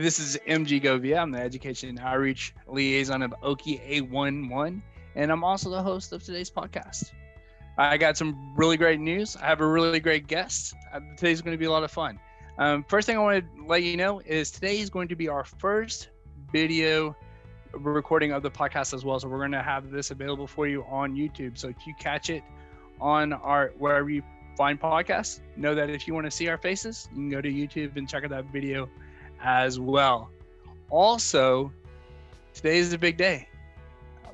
this is MG Govia. I'm the Education and Outreach Liaison of Okie 811, and I'm also the host of today's podcast. I got some really great news. I have a really great guest. Uh, today's going to be a lot of fun. Um, first thing I want to let you know is today is going to be our first video recording of the podcast as well. So we're going to have this available for you on YouTube. So if you catch it on our wherever you find podcasts, know that if you want to see our faces, you can go to YouTube and check out that video as well. Also, today is a big day.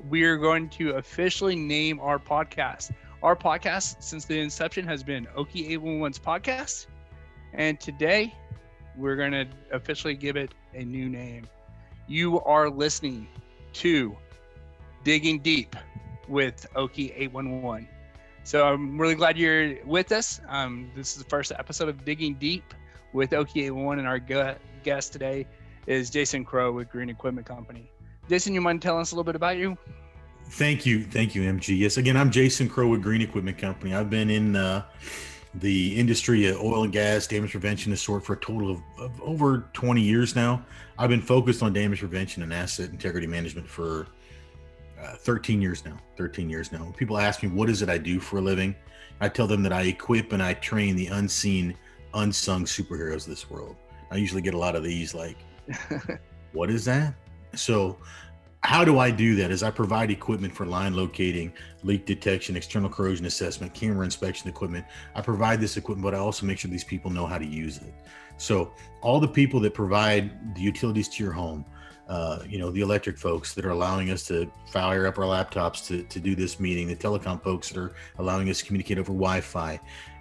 We are going to officially name our podcast. Our podcast, since the inception, has been Okie 811's podcast. And today, we're going to officially give it a new name. You are listening to Digging Deep with Okie 811. So I'm really glad you're with us. Um, this is the first episode of Digging Deep with Okie One, and our guest today is Jason Crow with Green Equipment Company. Jason, you mind telling us a little bit about you? Thank you. Thank you, MG. Yes, again, I'm Jason Crow with Green Equipment Company. I've been in uh, the industry of oil and gas, damage prevention, this sort for a total of, of, over 20 years now. I've been focused on damage prevention and asset integrity management for uh, 13 years now. 13 years now. People ask me, what is it I do for a living? I tell them that I equip and I train the unseen, unsung superheroes of this world. I usually get a lot of these like, what is that? So, how do I do that? Is I provide equipment for line locating, leak detection, external corrosion assessment, camera inspection equipment. I provide this equipment, but I also make sure these people know how to use it. So, all the people that provide the utilities to your home, uh, you know, the electric folks that are allowing us to fire up our laptops to, to do this meeting, the telecom folks that are allowing us to communicate over Wi Fi,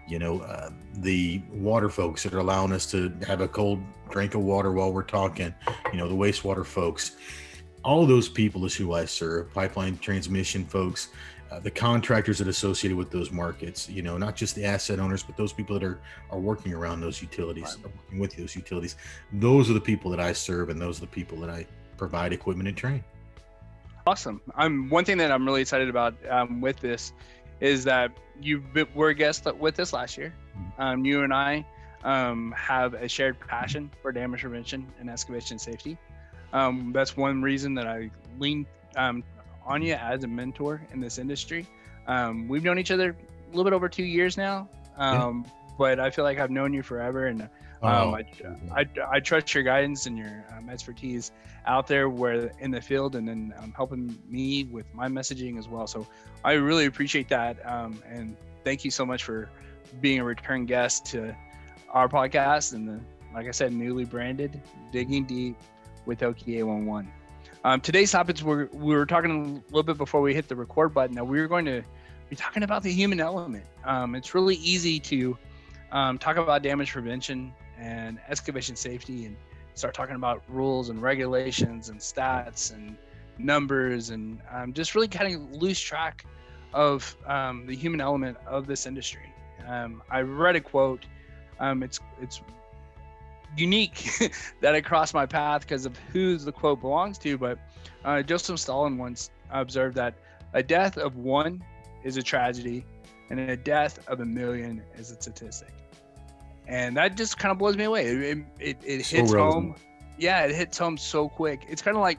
you know, uh, the water folks that are allowing us to have a cold drink of water while we're talking, you know, the wastewater folks. All those people is who I serve, pipeline transmission folks, uh, the contractors that are associated with those markets, you know, not just the asset owners, but those people that are, are working around those utilities, right. working with those utilities. Those are the people that I serve, and those are the people that I provide equipment and train. Awesome. I'm one thing that I'm really excited about um, with this is that you were a guest with us last year. Mm-hmm. Um, you and I um, have a shared passion for damage prevention and excavation safety. Um, that's one reason that I lean um, on you as a mentor in this industry. Um, we've known each other a little bit over two years now, yeah. but I feel like I've known you forever, and oh. I, I, I, trust your guidance and your expertise out there where in the field and then um, helping me with my messaging as well. So I really appreciate that. Um, and thank you so much for being a return guest to our podcast and the, like I said, newly branded Digging Deep with Okie 811. Um, today's topics we're, we were talking a little bit before we hit the record button that we were going to be talking about the human element. Um, it's really easy to um, talk about damage prevention and excavation safety and start talking about rules and regulations and stats and numbers and um, just really kind of lose track of um, the human element of this industry. Um, I read a quote. Um, it's it's unique that it crossed my path because of who the quote belongs to. But uh, Joseph Stalin once observed that a death of one is a tragedy, and a death of a million is a statistic and that just kind of blows me away. It it, it so hits relevant. home. Yeah, it hits home so quick. It's kind of like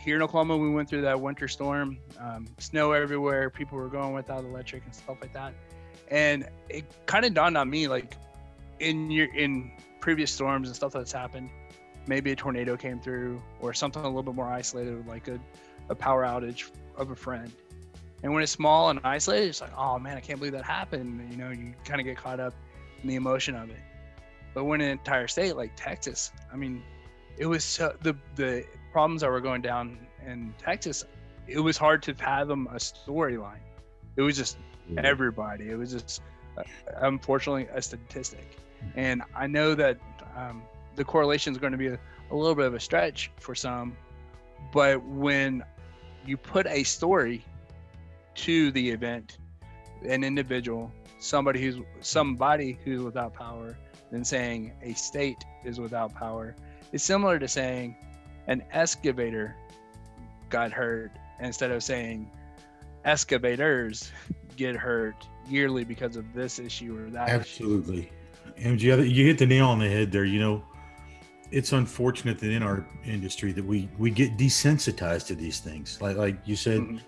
here in Oklahoma, we went through that winter storm, um, snow everywhere. People were going without electric and stuff like that, and it kind of dawned on me like in your in previous storms and stuff that's happened, maybe a tornado came through or something a little bit more isolated, like a, a power outage of a friend. And when it's small and isolated, it's like, oh man, I can't believe that happened. You know, you kind of get caught up and the emotion of it. But when an entire state like Texas, I mean, it was so, the the problems that were going down in Texas. It was hard to fathom a storyline. It was just mm-hmm. everybody. It was just uh, unfortunately a statistic, and I know that um, the correlation is going to be a, a little bit of a stretch for some, but when you put a story to the event, an individual somebody who's somebody who's without power than saying a state is without power. It's similar to saying an excavator got hurt instead of saying excavators get hurt yearly because of this issue or that absolutely issue. mg you hit the nail on the head there you know it's unfortunate that in our industry that we we get desensitized to these things. Like like you said, mm-hmm.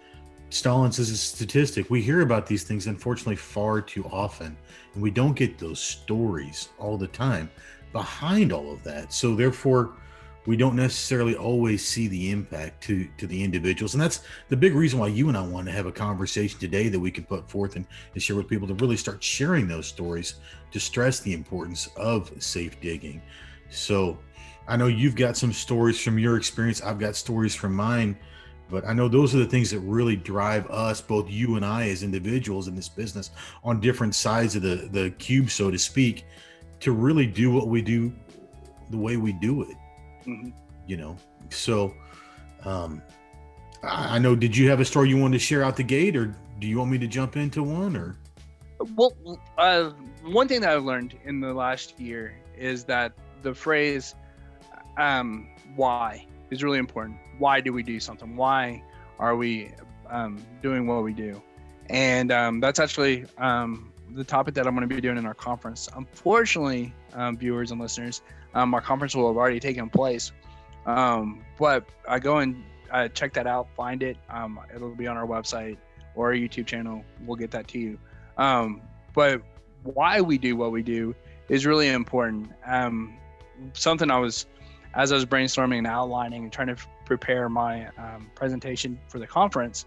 Stalin's is a statistic. We hear about these things unfortunately far too often, and we don't get those stories all the time behind all of that. So therefore, we don't necessarily always see the impact to to the individuals, and that's the big reason why you and I want to have a conversation today that we can put forth and, and share with people to really start sharing those stories to stress the importance of safe digging. So I know you've got some stories from your experience. I've got stories from mine, but I know those are the things that really drive us, both you and I, as individuals in this business, on different sides of the the cube, so to speak, to really do what we do the way we do it. Mm-hmm. You know, so um, I, I know. Did you have a story you wanted to share out the gate, or do you want me to jump into one, or? Well, uh, one thing that I've learned in the last year is that the phrase um, why is really important. Why do we do something? Why are we um, doing what we do? And um, that's actually um, the topic that I'm going to be doing in our conference. Unfortunately, um, viewers and listeners, um, our conference will have already taken place. But I go and uh, check that out, find it. It'll be on our website or our YouTube channel. We'll get that to you. But why we do what we do is really important. Something I was as I was brainstorming and outlining and trying to prepare my um, presentation for the conference,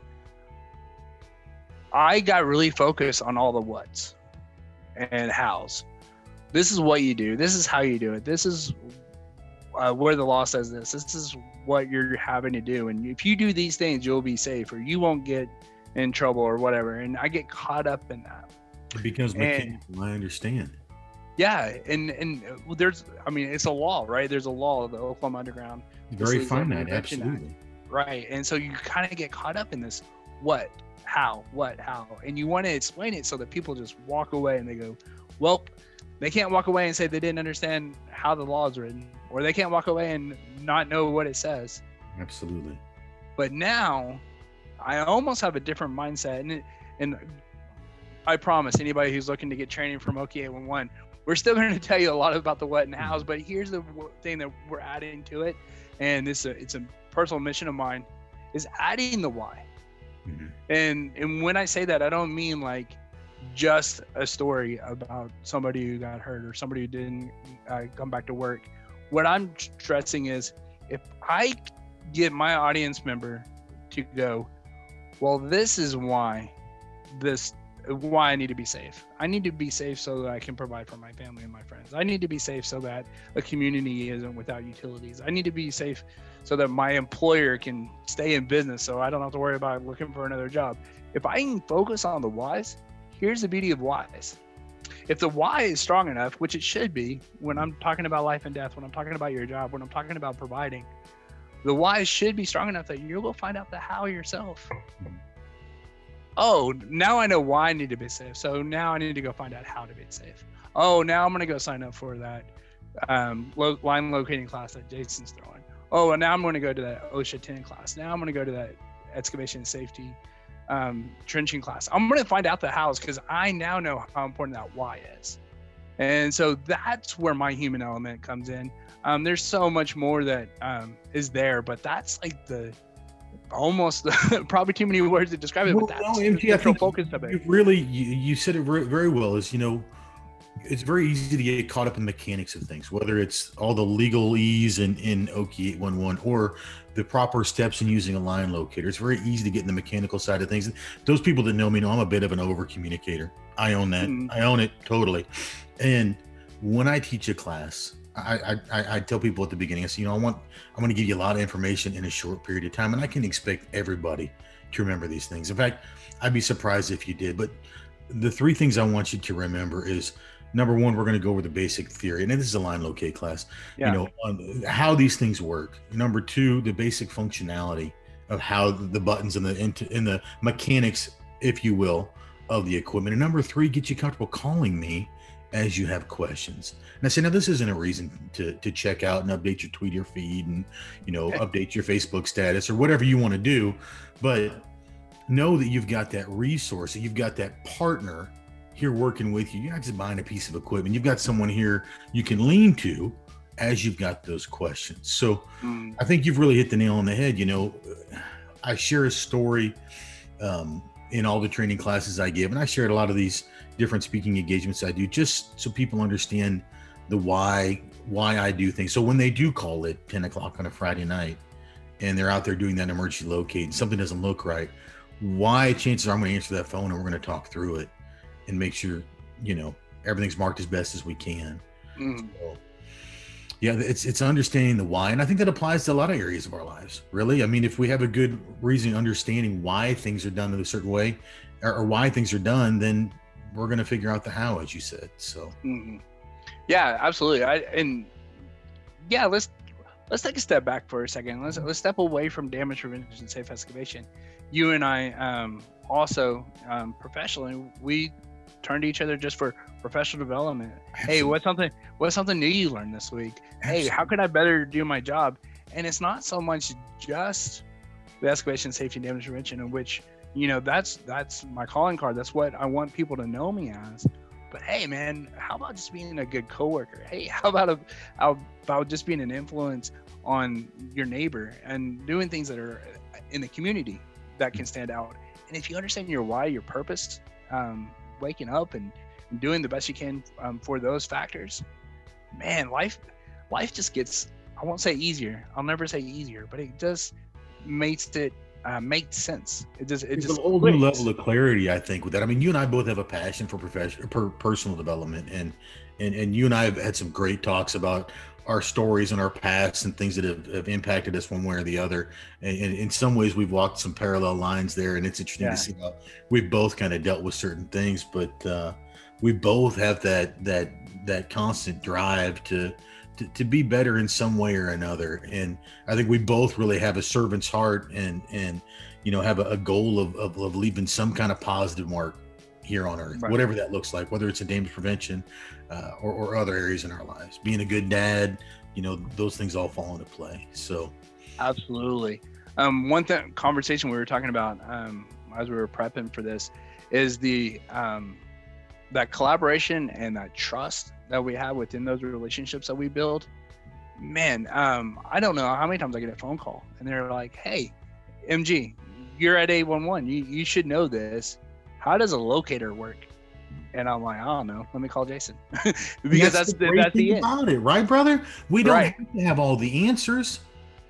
I got really focused on all the what's and how's. This is what you do. This is how you do it. This is uh, where the law says this. This is what you're having to do. And if you do these things, you'll be safe or you won't get in trouble or whatever. And I get caught up in that. It becomes mechanical. I understand yeah and and uh, well, there's i mean it's a law right? There's a law of the oklahoma underground. Very finite absolutely. Act, right and so you kind of get caught up in this what how what how and you want to explain it so that people just walk away and they go well they can't walk away and say they didn't understand how the law is written or they can't walk away and not know what it says. Absolutely. But now i almost have a different mindset and and I promise anybody who's looking to get training from Okie 811, we're still going to tell you a lot about the what and hows, but here's the thing that we're adding to it, and this uh, it's a personal mission of mine, is adding the why. Mm-hmm. And and when I say that, I don't mean like just a story about somebody who got hurt or somebody who didn't uh, come back to work. What I'm stressing is if I get my audience member to go, well, this is why this why I need to be safe. I need to be safe so that I can provide for my family and my friends. I need to be safe so that a community isn't without utilities. I need to be safe so that my employer can stay in business so I don't have to worry about looking for another job. If I can focus on the whys, here's the beauty of whys. If the why is strong enough, which it should be when I'm talking about life and death, when I'm talking about your job, when I'm talking about providing, the why should be strong enough that you'll go find out the how yourself oh, now I know why I need to be safe. So now I need to go find out how to be safe. Oh, now I'm going to go sign up for that um, lo- line locating class that Jason's throwing. Oh, and now I'm going to go to that OSHA 10 class. Now I'm going to go to that excavation safety um, trenching class. I'm going to find out the hows because I now know how important that why is. And so that's where my human element comes in. Um, there's so much more that um, is there, but that's like the almost probably too many words to describe it, well, but that's no, MG, the central focus of it. Really, you, you said it very, very well. Is you know, it's very easy to get caught up in mechanics of things, whether it's all the legalese in in Okie 811 or the proper steps in using a line locator. It's very easy to get in the mechanical side of things. Those people that know me know I'm a bit of an over communicator. I own that. Mm-hmm. I own it totally. And when I teach a class, I, I, I tell people at the beginning, I say, you know, I want, I'm going to give you a lot of information in a short period of time, and I can expect everybody to remember these things. In fact, I'd be surprised if you did. But the three things I want you to remember is number one, we're going to go over the basic theory, and this is a line locate class. Yeah. You know, on how these things work. Number two, the basic functionality of how the buttons and the in the mechanics, if you will, of the equipment. And number three, get you comfortable calling me as you have questions. And I say, now this isn't a reason to to check out and update your Twitter feed and you know update your Facebook status or whatever you want to do, but know that you've got that resource, that you've got that partner here working with you. You're not just buying a piece of equipment. You've got someone here you can lean to as you've got those questions. So mm. I think you've really hit the nail on the head. You know, I share a story um, in all the training classes I give, and I shared a lot of these different speaking engagements I do, just so people understand the why why I do things. So when they do call it 10 o'clock on a Friday night, and they're out there doing that emergency locate, and something doesn't look right, why chances are I'm going to answer that phone and we're going to talk through it and make sure you know everything's marked as best as we can. Mm. So, yeah, it's it's understanding the why, and I think that applies to a lot of areas of our lives. Really, I mean, if we have a good reason understanding why things are done in a certain way, or, or why things are done, then we're going to figure out the how, as you said. So, mm-hmm. yeah, absolutely. I and yeah, let's let's take a step back for a second. Let's let's step away from damage prevention and safe excavation. You and I um, also um, professionally, we turn to each other just for professional development. Absolutely. Hey, what's something what's something new you learned this week? Absolutely. Hey, how can I better do my job? And it's not so much just the excavation safety and damage prevention in which you know that's that's my calling card. That's what I want people to know me as. But hey, man, how about just being a good coworker? Hey, how about a, how about just being an influence on your neighbor and doing things that are in the community that can stand out? And if you understand your why, your purpose, um, waking up and, and doing the best you can um, for those factors, man, life life just gets I won't say easier. I'll never say easier, but it just makes it uh, make sense. It just it There's just a whole new level of clarity. I think with that. I mean, you and I both have a passion for professional, per, personal development, and and and you and I have had some great talks about our stories and our past and things that have, have impacted us one way or the other. And, and, in some ways, we've walked some parallel lines there, and it's interesting yeah. to see how we've both kind of dealt with certain things. But uh, we both have that that that constant drive to, to to be better in some way or another. And I think we both really have a servant's heart and and you know have a, a goal of, of, of leaving some kind of positive mark here on earth, right. whatever that looks like, whether it's in damage prevention uh, or, or other areas in our lives. Being a good dad, you know, those things all fall into play. So, absolutely. Um, one th- conversation we were talking about um, as we were prepping for this is the um, that collaboration and that trust that we have within those relationships that we build. Man, um, I don't know how many times I get a phone call and they're like, "Hey, MG, you're at 811. You you should know this. How does a locator work?" And I'm like, I don't know. Let me call Jason because that's, that's the, that's the about it, right, brother? We don't right. have to have all the answers.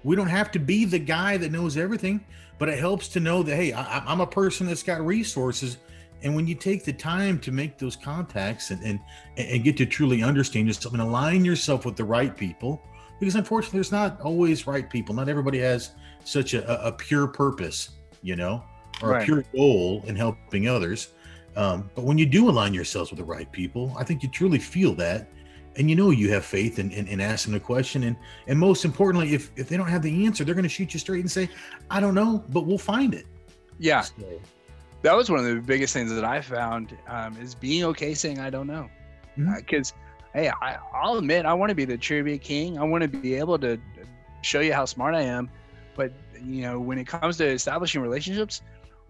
We don't have to be the guy that knows everything, but it helps to know that hey, I, I'm a person that's got resources. And when you take the time to make those contacts and and, and get to truly understand yourself and align yourself with the right people, because unfortunately, there's not always right people. Not everybody has such a, a pure purpose, you know, or right. a pure goal in helping others um, but when you do align yourselves with the right people, I think you truly feel that. And you know you have faith in, in, in asking the question. And and most importantly, if, if they don't have the answer, they're going to shoot you straight and say, I don't know, but we'll find it. Yeah. So, that was one of the biggest things that I found um, is being okay saying, I don't know. Because, mm-hmm. uh, hey, I, I'll admit, I want to be the trivia king. I want to be able to show you how smart I am. But, you know, when it comes to establishing relationships,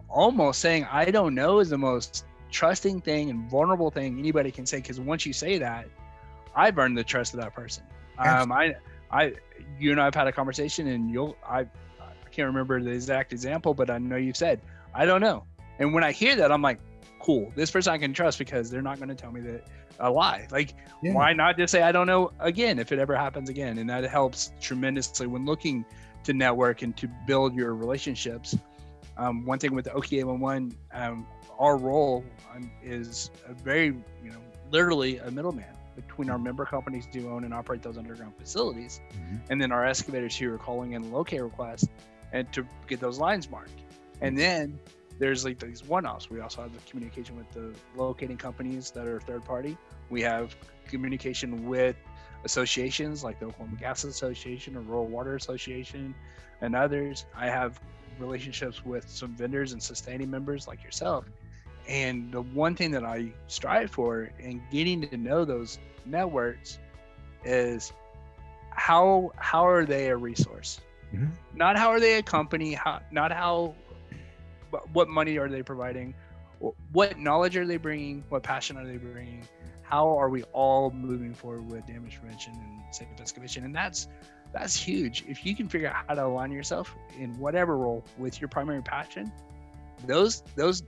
almost saying I don't know is the most trusting thing and vulnerable thing anybody can say because once you say that i've earned the trust of that person um, i i you and i've had a conversation and you'll i i can't remember the exact example but i know you've said i don't know and when i hear that i'm like cool. This person i can trust because they're not going to tell me that a lie. Like yeah. why not just say i don't know again if it ever happens again. And that helps tremendously when looking to network and to build your relationships. Um, one thing with the Okie 811, um, our role um, is a very, you know, literally a middleman between our member companies who own and operate those underground facilities, mm-hmm. and then our excavators who are calling in locate requests and to get those lines marked. And then there's like these one-offs. We also have the communication with the locating companies that are third party. We have communication with associations like the Oklahoma Gas Association or Rural Water Association and others. I have relationships with some vendors and sustaining members like yourself. And the one thing that I strive for in getting to know those networks is how how are they a resource? Mm-hmm. Not how are they a company, how, not how what money are they providing, what knowledge are they bringing, what passion are they bringing, how are we all moving forward with damage prevention and safe excavation? And that's that's huge. If you can figure out how to align yourself in whatever role with your primary passion, those those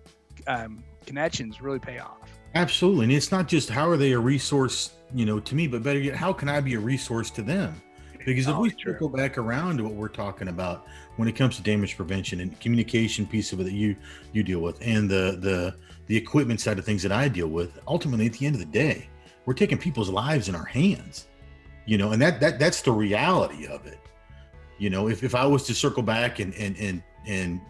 um, connections really pay off. Absolutely, and it's not just how are they a resource, you know, to me, but better yet, how can I be a resource to them? Because if oh, we go back around to what we're talking about when it comes to damage prevention and communication piece of it that you you deal with, and the the the equipment side of things that I deal with, ultimately at the end of the day, we're taking people's lives in our hands you know and that that that's the reality of it. You know if, if i was to circle back and and and and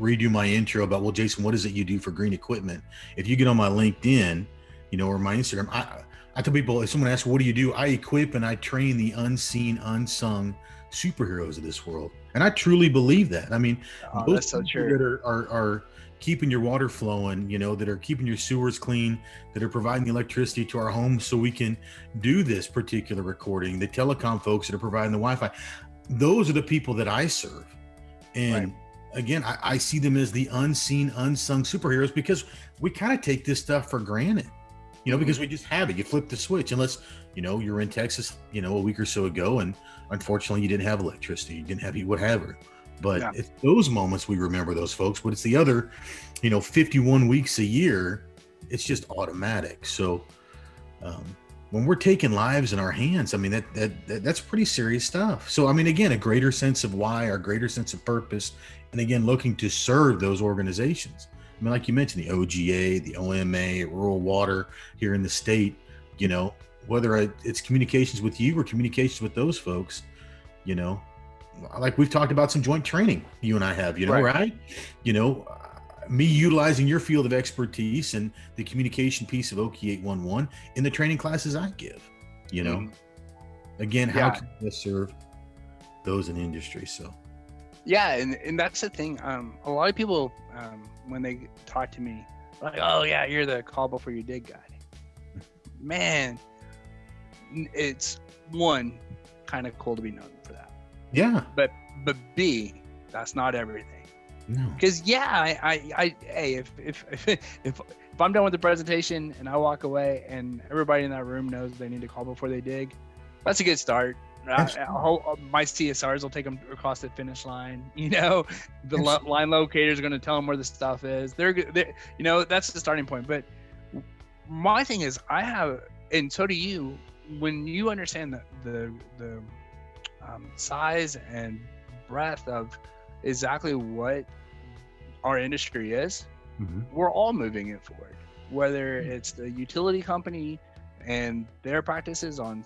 redo my intro about well jason what is it you do for green equipment? If you get on my linkedin you know or my instagram i i tell people if someone asks what do you do i equip and i train the unseen unsung superheroes of this world and i truly believe that i mean oh, most so true. that are, are are keeping your water flowing, you know, that are keeping your sewers clean, that are providing the electricity to our homes so we can do this particular recording, the telecom folks that are providing the Wi Fi. Those are the people that I serve. And right. again, I, I see them as the unseen, unsung superheroes because we kind of take this stuff for granted, you know, because we just have it. You flip the switch, unless, you know, you're in Texas, you know, a week or so ago, and unfortunately you didn't have electricity, you didn't have heat, whatever. But yeah. it's those moments we remember those folks. But it's the other, you know, 51 weeks a year. It's just automatic. So um, when we're taking lives in our hands, I mean that, that that that's pretty serious stuff. So I mean, again, a greater sense of why, our greater sense of purpose, and again, looking to serve those organizations. I mean, like you mentioned, the OGA, the OMA, Rural Water here in the state. You know, whether it's communications with you or communications with those folks, you know, like we've talked about some joint training you and I have, you know, right? right? You know, me utilizing your field of expertise and the communication piece of Okie 811 in the training classes I give, you know. Mm. Again, how yeah. can I serve those in industry? So yeah, and, and that's the thing. Um, a lot of people um, when they talk to me, like, oh yeah, you're the call before you dig guy. Man, it's one kind of cool to be known for that yeah. But but B, that's not everything. No. Because yeah, I, I, I hey, if if if if if I'm done with the presentation and I walk away and everybody in that room knows they need to call before they dig, that's a good start. I, my CSRs will take them across the finish line. You know, the lo- line locators are going to tell them where the stuff is. They're, they're, you know, that's the starting point. But my thing is, I have, and so do you. When you understand the the the um, size and breadth of exactly what our industry is, mm-hmm. we're all moving it forward. Whether mm-hmm. it's the utility company and their practices on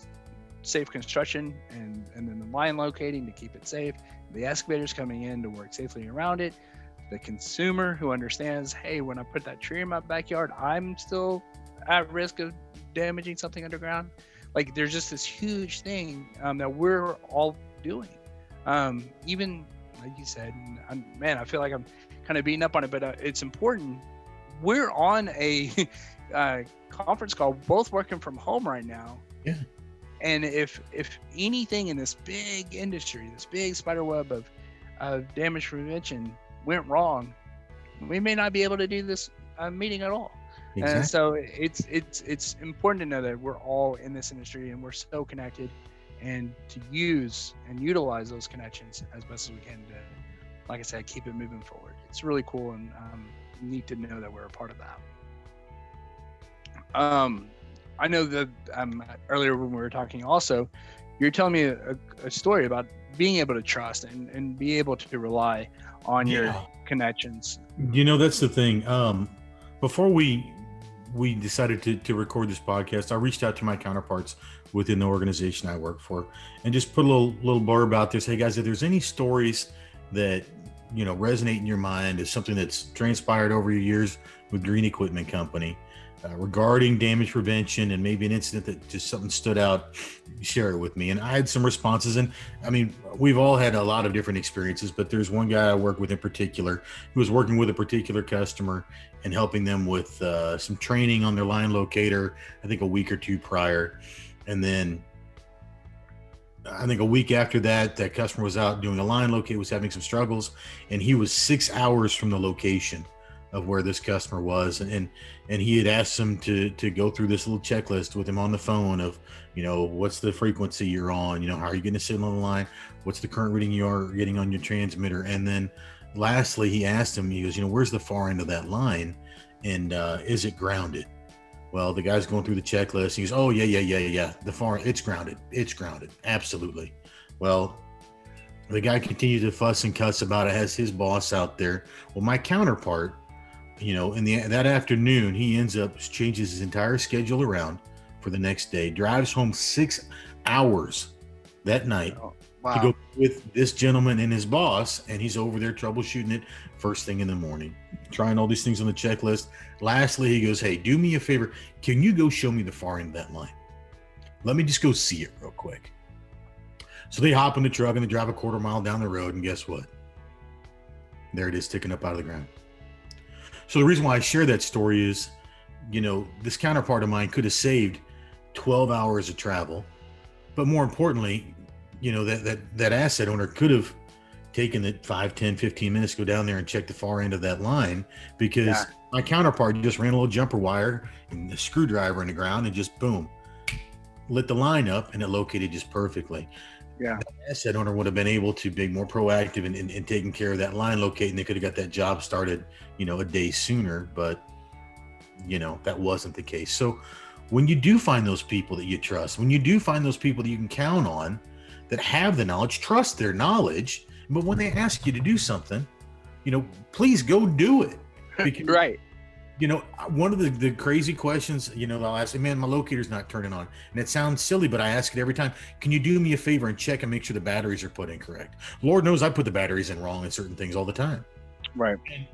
safe construction and, and then the line locating to keep it safe, the excavators coming in to work safely around it, the consumer who understands, hey, when I put that tree in my backyard, I'm still at risk of damaging something underground. Like there's just this huge thing um, that we're all doing. Um, even like you said I'm, man i feel like i'm kind of beating up on it but uh, it's important. We're on a uh, conference call both working from home right now. Yeah and if if anything in this big industry this big spider web of of damage prevention went wrong we may not be able to do this uh, meeting at all Exactly. And so it's it's it's important to know that we're all in this industry and we're so connected, and to use and utilize those connections as best as we can to, like I said, keep it moving forward. It's really cool and um, neat to know that we're a part of that. Um, I know that um, earlier when we were talking, also, you're telling me a, a story about being able to trust and, and be able to rely on yeah. your connections. You know, that's the thing. Um, before we we decided to, to record this podcast, I reached out to my counterparts within the organization I work for and just put a little little blurb out there. Say, hey guys, if there's any stories that you know resonate in your mind as something that's transpired over your years with Green Equipment Company uh, regarding damage prevention and maybe an incident that just something stood out, share it with me. And I had some responses. And I mean, we've all had a lot of different experiences, but there's one guy I work with in particular who was working with a particular customer and helping them with uh, some training on their line locator, I think a week or two prior. And then I think a week after that, that customer was out doing a line locate, was having some struggles, and he was six hours from the location of where this customer was and, and he had asked him to to go through this little checklist with him on the phone of you know what's the frequency you're on you know how are you getting a signal on the line what's the current reading you are getting on your transmitter and then lastly he asked him he goes you know where's the far end of that line and uh, is it grounded? Well the guy's going through the checklist he goes oh yeah yeah yeah yeah the far it's grounded it's grounded absolutely. Well the guy continued to fuss and cuss about it has his boss out there. Well my counterpart you know, in the that afternoon, he ends up changes his entire schedule around for the next day. Drives home six hours that night oh, wow. to go with this gentleman and his boss, and he's over there troubleshooting it first thing in the morning, trying all these things on the checklist. Lastly, he goes, "Hey, do me a favor. Can you go show me the far end of that line? Let me just go see it real quick." So they hop in the truck and they drive a quarter mile down the road, and guess what? There it is, sticking up out of the ground. So the reason why I share that story is, you know, this counterpart of mine could have saved 12 hours of travel, but more importantly, you know, that that that asset owner could have taken the 5, 10, 15 minutes to go down there and check the far end of that line because yeah. my counterpart just ran a little jumper wire and the screwdriver in the ground and just boom, lit the line up and it located just perfectly yeah, asset owner would have been able to be more proactive in, in, in, taking care of that line locating. They could have got that job started, you know, a day sooner, but you know, that wasn't the case. So when you do find those people that you trust, when you do find those people that you can count on that have the knowledge, trust their knowledge, but when they ask you to do something, you know, please go do it. Because, right you know, one of the, the crazy questions, you know, I'll ask, man, my locator's not turning on. And it sounds silly, but I ask it every time. Can you do me a favor and check and make sure the batteries are put in correct? Lord knows I put the batteries in wrong in certain things all the time. Right. And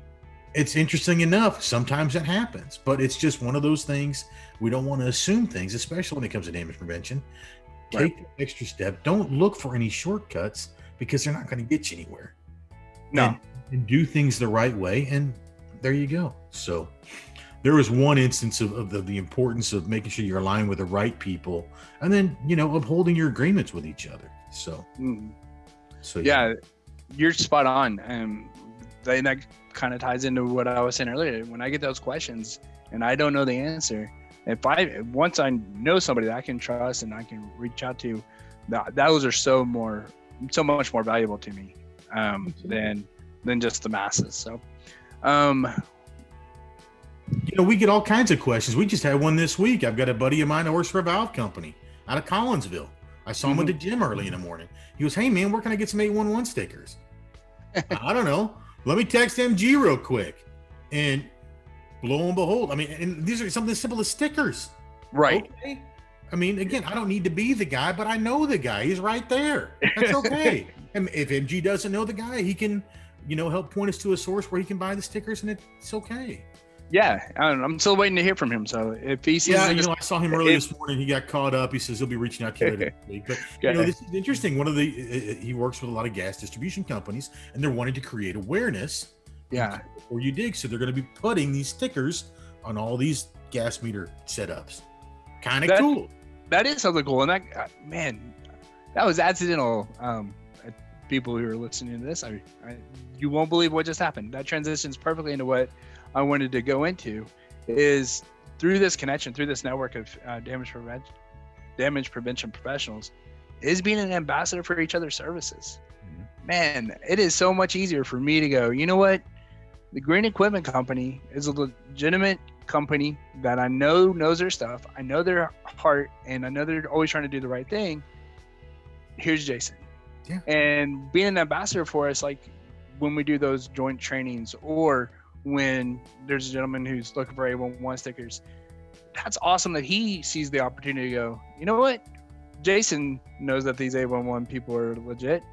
it's interesting enough. Sometimes that happens, but it's just one of those things. We don't want to assume things, especially when it comes to damage prevention. Take right. the extra step. Don't look for any shortcuts because they're not going to get you anywhere. No. And, and do things the right way. And there you go. So there was one instance of, of the, the, importance of making sure you're aligned with the right people and then, you know, upholding your agreements with each other. So, mm. so yeah. yeah. you're spot on. And that kind of ties into what I was saying earlier. When I get those questions and I don't know the answer, if I, once I know somebody that I can trust and I can reach out to, that, those are so more, so much more valuable to me um, than, than just the masses. So, um, you know, we get all kinds of questions. We just had one this week. I've got a buddy of mine that works for a valve company out of Collinsville. I saw him mm-hmm. at the gym early in the morning. He goes, Hey man, where can I get some 811 stickers? I don't know. Let me text MG real quick. And lo and behold, I mean, and these are something as simple as stickers. Right. Okay? I mean, again, I don't need to be the guy, but I know the guy. He's right there. That's okay. and if MG doesn't know the guy, he can you know, help point us to a source where he can buy the stickers and it's okay. Yeah, I'm still waiting to hear from him. So if he sees, yeah, you know, I saw him early this morning. He got caught up. He says he'll be reaching out to you later this week. But you know, this is interesting. One of the uh, uh, he works with a lot of gas distribution companies, and they're wanting to create awareness. Yeah, before you dig, so they're going to be putting these stickers on all these gas meter setups. Kind of cool. That is something cool, and that uh, man, that was accidental. Um, people who are listening to this, I, I, you won't believe what just happened. That transitions perfectly into what I wanted to go into. Is through this connection, through this network of uh, damage prevention, damage prevention professionals, is being an ambassador for each other's services. Mm-hmm. Man, it is so much easier for me to go. You know what? The Green Equipment Company is a legitimate company that I know knows their stuff. I know their heart, and I know they're always trying to do the right thing. Here's Jason yeah. And being an ambassador for us, like when we do those joint trainings or when there's a gentleman who's looking for 811 stickers, that's awesome that he sees the opportunity to go, you know what? Jason knows that these 811 people are legit.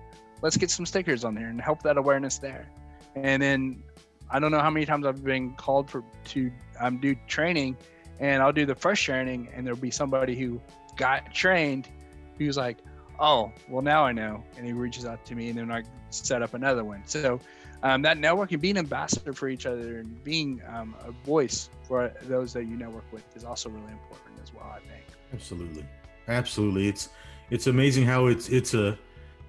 Let's get some stickers on there and help that awareness there. And then I don't know how many times I've been called for to um, do training, and I'll do the first training, and there'll be somebody who got trained who's like, oh, well, now I know. And he reaches out to me and then I set up another one. So um, that networking, being ambassador for each other and being um, a voice for those that you network with is also really important as well, I think. Absolutely. Absolutely. It's, it's amazing how it's, it's a,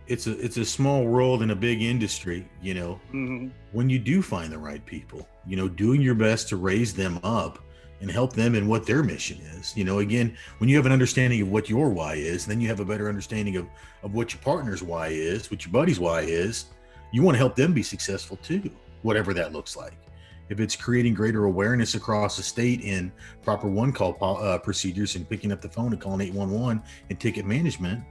it's a it's a small world in a big industry you know Mhm. when you do find the right people you know doing your best to raise them up and help them in what their mission is. You know again when you have an understanding of what your why is then you have a better understanding of of what your partner's why is what your buddy's why is you want to help them be successful too whatever that looks like. If it's creating greater awareness across the state in proper one call uh, procedures and picking up the phone and calling 811 and ticket management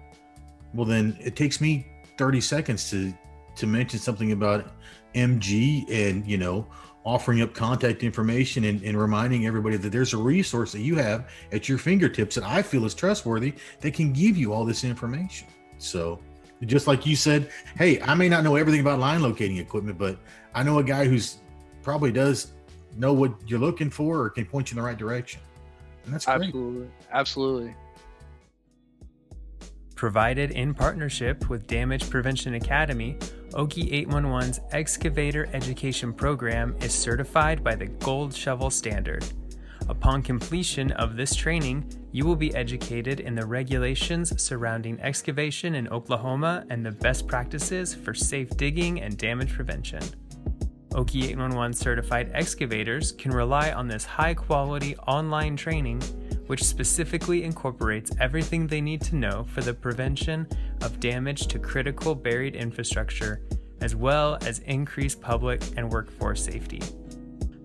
well then it takes me 30 seconds to to mention something about mg and you know offering up contact information and, and reminding everybody that there's a resource that you have at your fingertips that i feel is trustworthy that can give you all this information so just like you said hey i may not know everything about line locating equipment but i know a guy who's probably does know what you're looking for or can point you in the right direction and that's great Absolutely. Absolutely. Provided in partnership with Damage Prevention Academy, Okie 811's excavator education program is certified by the Gold Shovel Standard. Upon completion of this training, you will be educated in the regulations surrounding excavation in Oklahoma and the best practices for safe digging and damage prevention. Okie 811 certified excavators can rely on this high quality online training, which specifically incorporates everything they need to know for the prevention of damage to critical buried infrastructure, as well as increased public and workforce safety.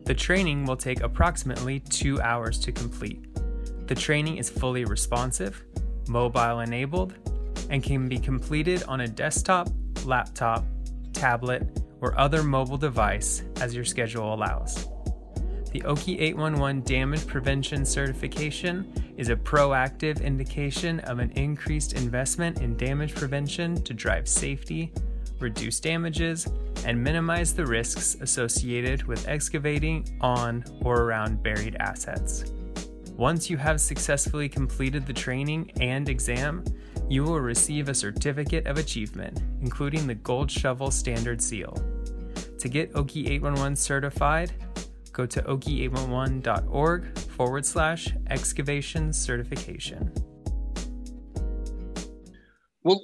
The training will take approximately two hours to complete. The training is fully responsive, mobile enabled, and can be completed on a desktop, laptop, tablet, or other mobile device as your schedule allows. The Okie 811 Damage Prevention Certification is a proactive indication of an increased investment in damage prevention to drive safety, reduce damages, and minimize the risks associated with excavating on or around buried assets. Once you have successfully completed the training and exam, you will receive a certificate of achievement, including the Gold Shovel Standard Seal. To get Okie 811 certified, go to okie811.org forward slash excavation certification. Well,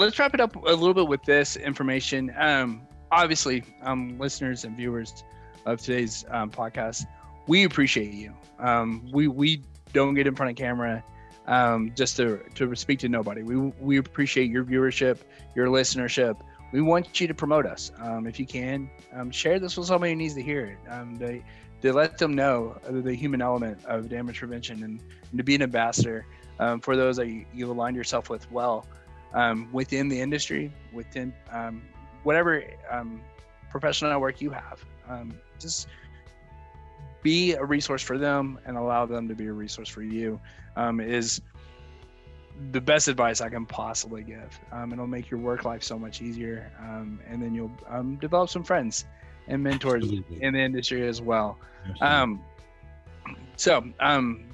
let's wrap it up a little bit with this information. Um, obviously, um, listeners and viewers of today's um, podcast, we appreciate you. Um, we we don't get in front of camera um, just to to speak to nobody. We we appreciate your viewership, your listenership. We want you to promote us um, if you can. Um, share this with somebody who needs to hear it. Um, they to let them know the human element of damage prevention and, and to be an ambassador um, for those that you, you aligned yourself with well um, within the industry, within whatever professional network you have. Just be a resource for them and allow them to be a resource for you um, is the best advice I can possibly give. Um, it'll make your work life so much easier, um, and then you'll um, develop some friends and mentors Absolutely. in the industry as well. Um, so, um,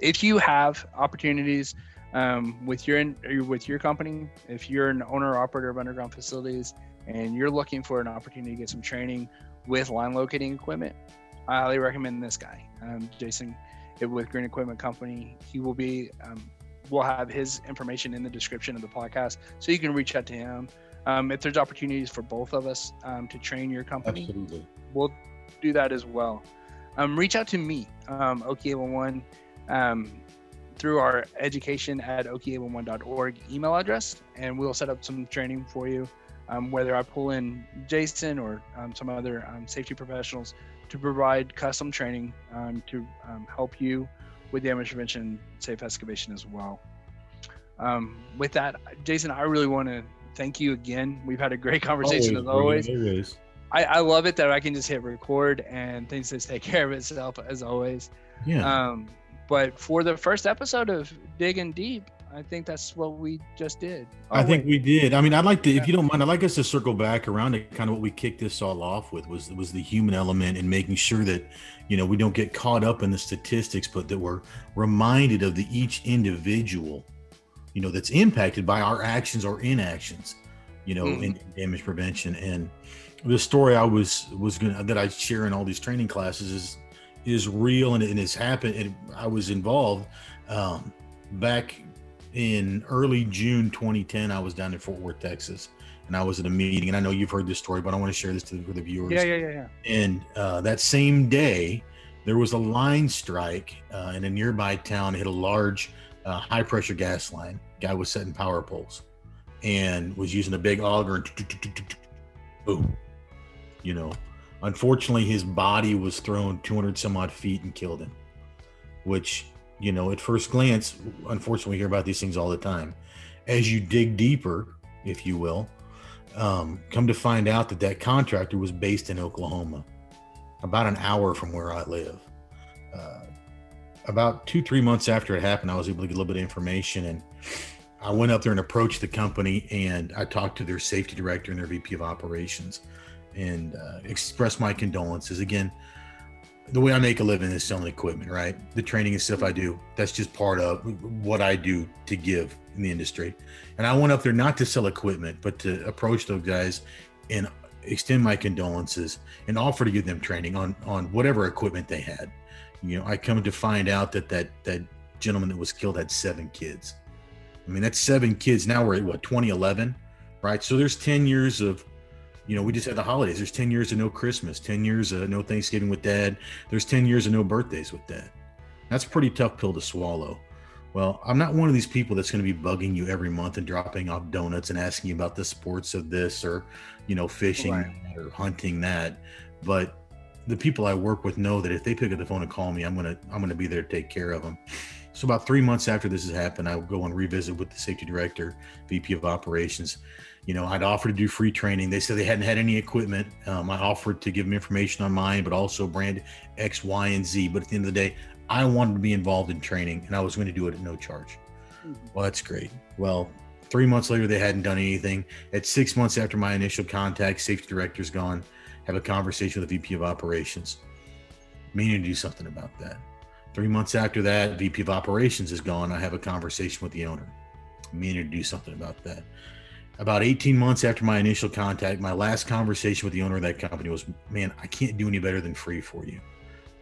if you have opportunities um, with your with your company, if you're an owner operator of underground facilities, and you're looking for an opportunity to get some training with line locating equipment, I highly recommend this guy, um, Jason, with Green Equipment Company. He will be. We'll have his information in the description of the podcast, so you can reach out to him. Um, if there's opportunities for both of us um, to train your company, Absolutely. we'll do that as well. Um, reach out to me, um, Okie811, um, through our education at okie811.org email address, and we'll set up some training for you. Um, whether I pull in Jason or um, some other um, safety professionals to provide custom training um, to um, help you with damage prevention safe excavation as well. Um, with that, Jason, I really want to thank you again. We've had a great conversation as always. Always. I, I love it that I can just hit record and things just take care of itself as always. Yeah. Um, but for the first episode of Digging Deep, I think that's what we just did. I Oh, think wait. we did. I mean, I'd like to, if you don't mind, I'd like us to circle back around to kind of what we kicked this all off with was was the human element and making sure that, you know, we don't get caught up in the statistics, but that we're reminded of the each individual, you know, that's impacted by our actions or inactions, you know, Mhm. in damage prevention. And the story I was was gonna that I share in all these training classes is is real and, it- and it's happened. And I was involved um, back in early June 2010, I was down in Fort Worth, Texas, and I was at a meeting. And I know you've heard this story, but I want to share this to the, the viewers. Yeah, yeah, yeah, yeah. And uh, that same day, there was a line strike uh, in a nearby town. It hit a large, uh, high pressure gas line. Guy was setting power poles and was using a big auger and boom. You know, unfortunately, his body was thrown 200 some odd feet and killed him, which you know, at first glance, unfortunately, we hear about these things all the time. As you dig deeper, if you will, um, come to find out that that contractor was based in Oklahoma, about an hour from where I live. Uh, about two, three months after it happened, I was able to get a little bit of information and I went up there and approached the company and I talked to their safety director and their VP of operations and uh, expressed my condolences. Again, the way I make a living is selling equipment, right? The training and stuff I do, that's just part of what I do to give in the industry. And I went up there not to sell equipment, but to approach those guys and extend my condolences and offer to give them training on on whatever equipment they had. You know, I come to find out that that that gentleman that was killed had seven kids. I mean, that's seven kids. Now we're at what 2011, right? So there's 10 years of you know, we just had the holidays. There's 10 years of no Christmas, 10 years of no Thanksgiving with dad. There's 10 years of no birthdays with dad. That's a pretty tough pill to swallow. Well, I'm not one of these people that's going to be bugging you every month and dropping off donuts and asking you about the sports of this or, you know, fishing right. or hunting that. But the people I work with know that if they pick up the phone and call me, I'm gonna I'm gonna be there to take care of them. So about three months after this has happened, I will go and revisit with the safety director, VP of operations, you know, I'd offered to do free training. They said they hadn't had any equipment. Um, I offered to give them information on mine, but also brand X, Y, and Z. But at the end of the day, I wanted to be involved in training and I was going to do it at no charge. Mm-hmm. Well, that's great. Well, three months later, they hadn't done anything. At six months after my initial contact, safety director's gone, have a conversation with the VP of operations, meaning to do something about that. Three months after that, VP of operations is gone. I have a conversation with the owner, meaning to do something about that about 18 months after my initial contact, my last conversation with the owner of that company was, man, I can't do any better than free for you.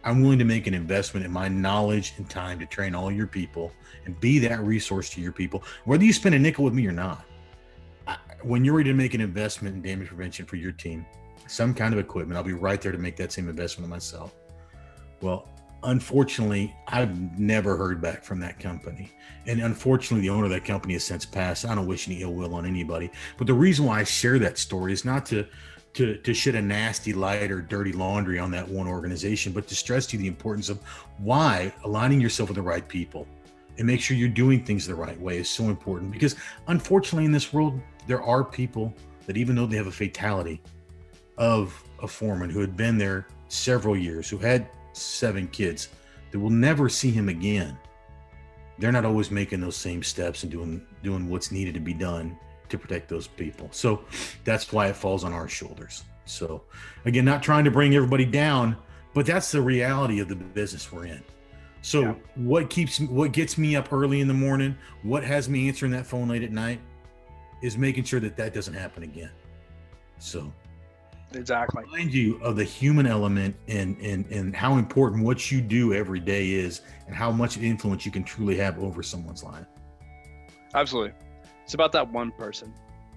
I'm willing to make an investment in my knowledge and time to train all your people and be that resource to your people, whether you spend a nickel with me or not. I, when you're ready to make an investment in damage prevention for your team, some kind of equipment, I'll be right there to make that same investment in myself. Well, unfortunately, I've never heard back from that company. And unfortunately, the owner of that company has since passed. I don't wish any ill will on anybody. But the reason why I share that story is not to to, to shed a nasty light or dirty laundry on that one organization, but to stress to you the importance of why aligning yourself with the right people and make sure you're doing things the right way is so important. Because unfortunately, in this world, there are people that even though they have a fatality of a foreman who had been there several years, who had seven kids that will never see him again. They're not always making those same steps and doing doing what's needed to be done to protect those people. So that's why it falls on our shoulders. So again not trying to bring everybody down but that's the reality of the business we're in. So yeah. what keeps what gets me up early in the morning what has me answering that phone late at night is making sure that that doesn't happen again. So exactly. Remind you of the human element and and and how important what you do every day is and how much influence you can truly have over someone's life. Absolutely. It's about that one person.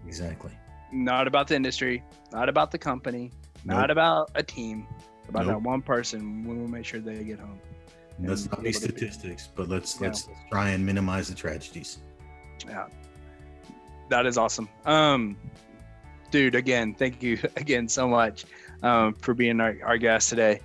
Exactly. Not about the industry not about the company nope. not about a team about nope. that one person. We will make sure they get home. Let's not be statistics but let's yeah. let's try and minimize the tragedies. Yeah. That is awesome. Um dude, again, thank you again so much um, for being our, our guest today.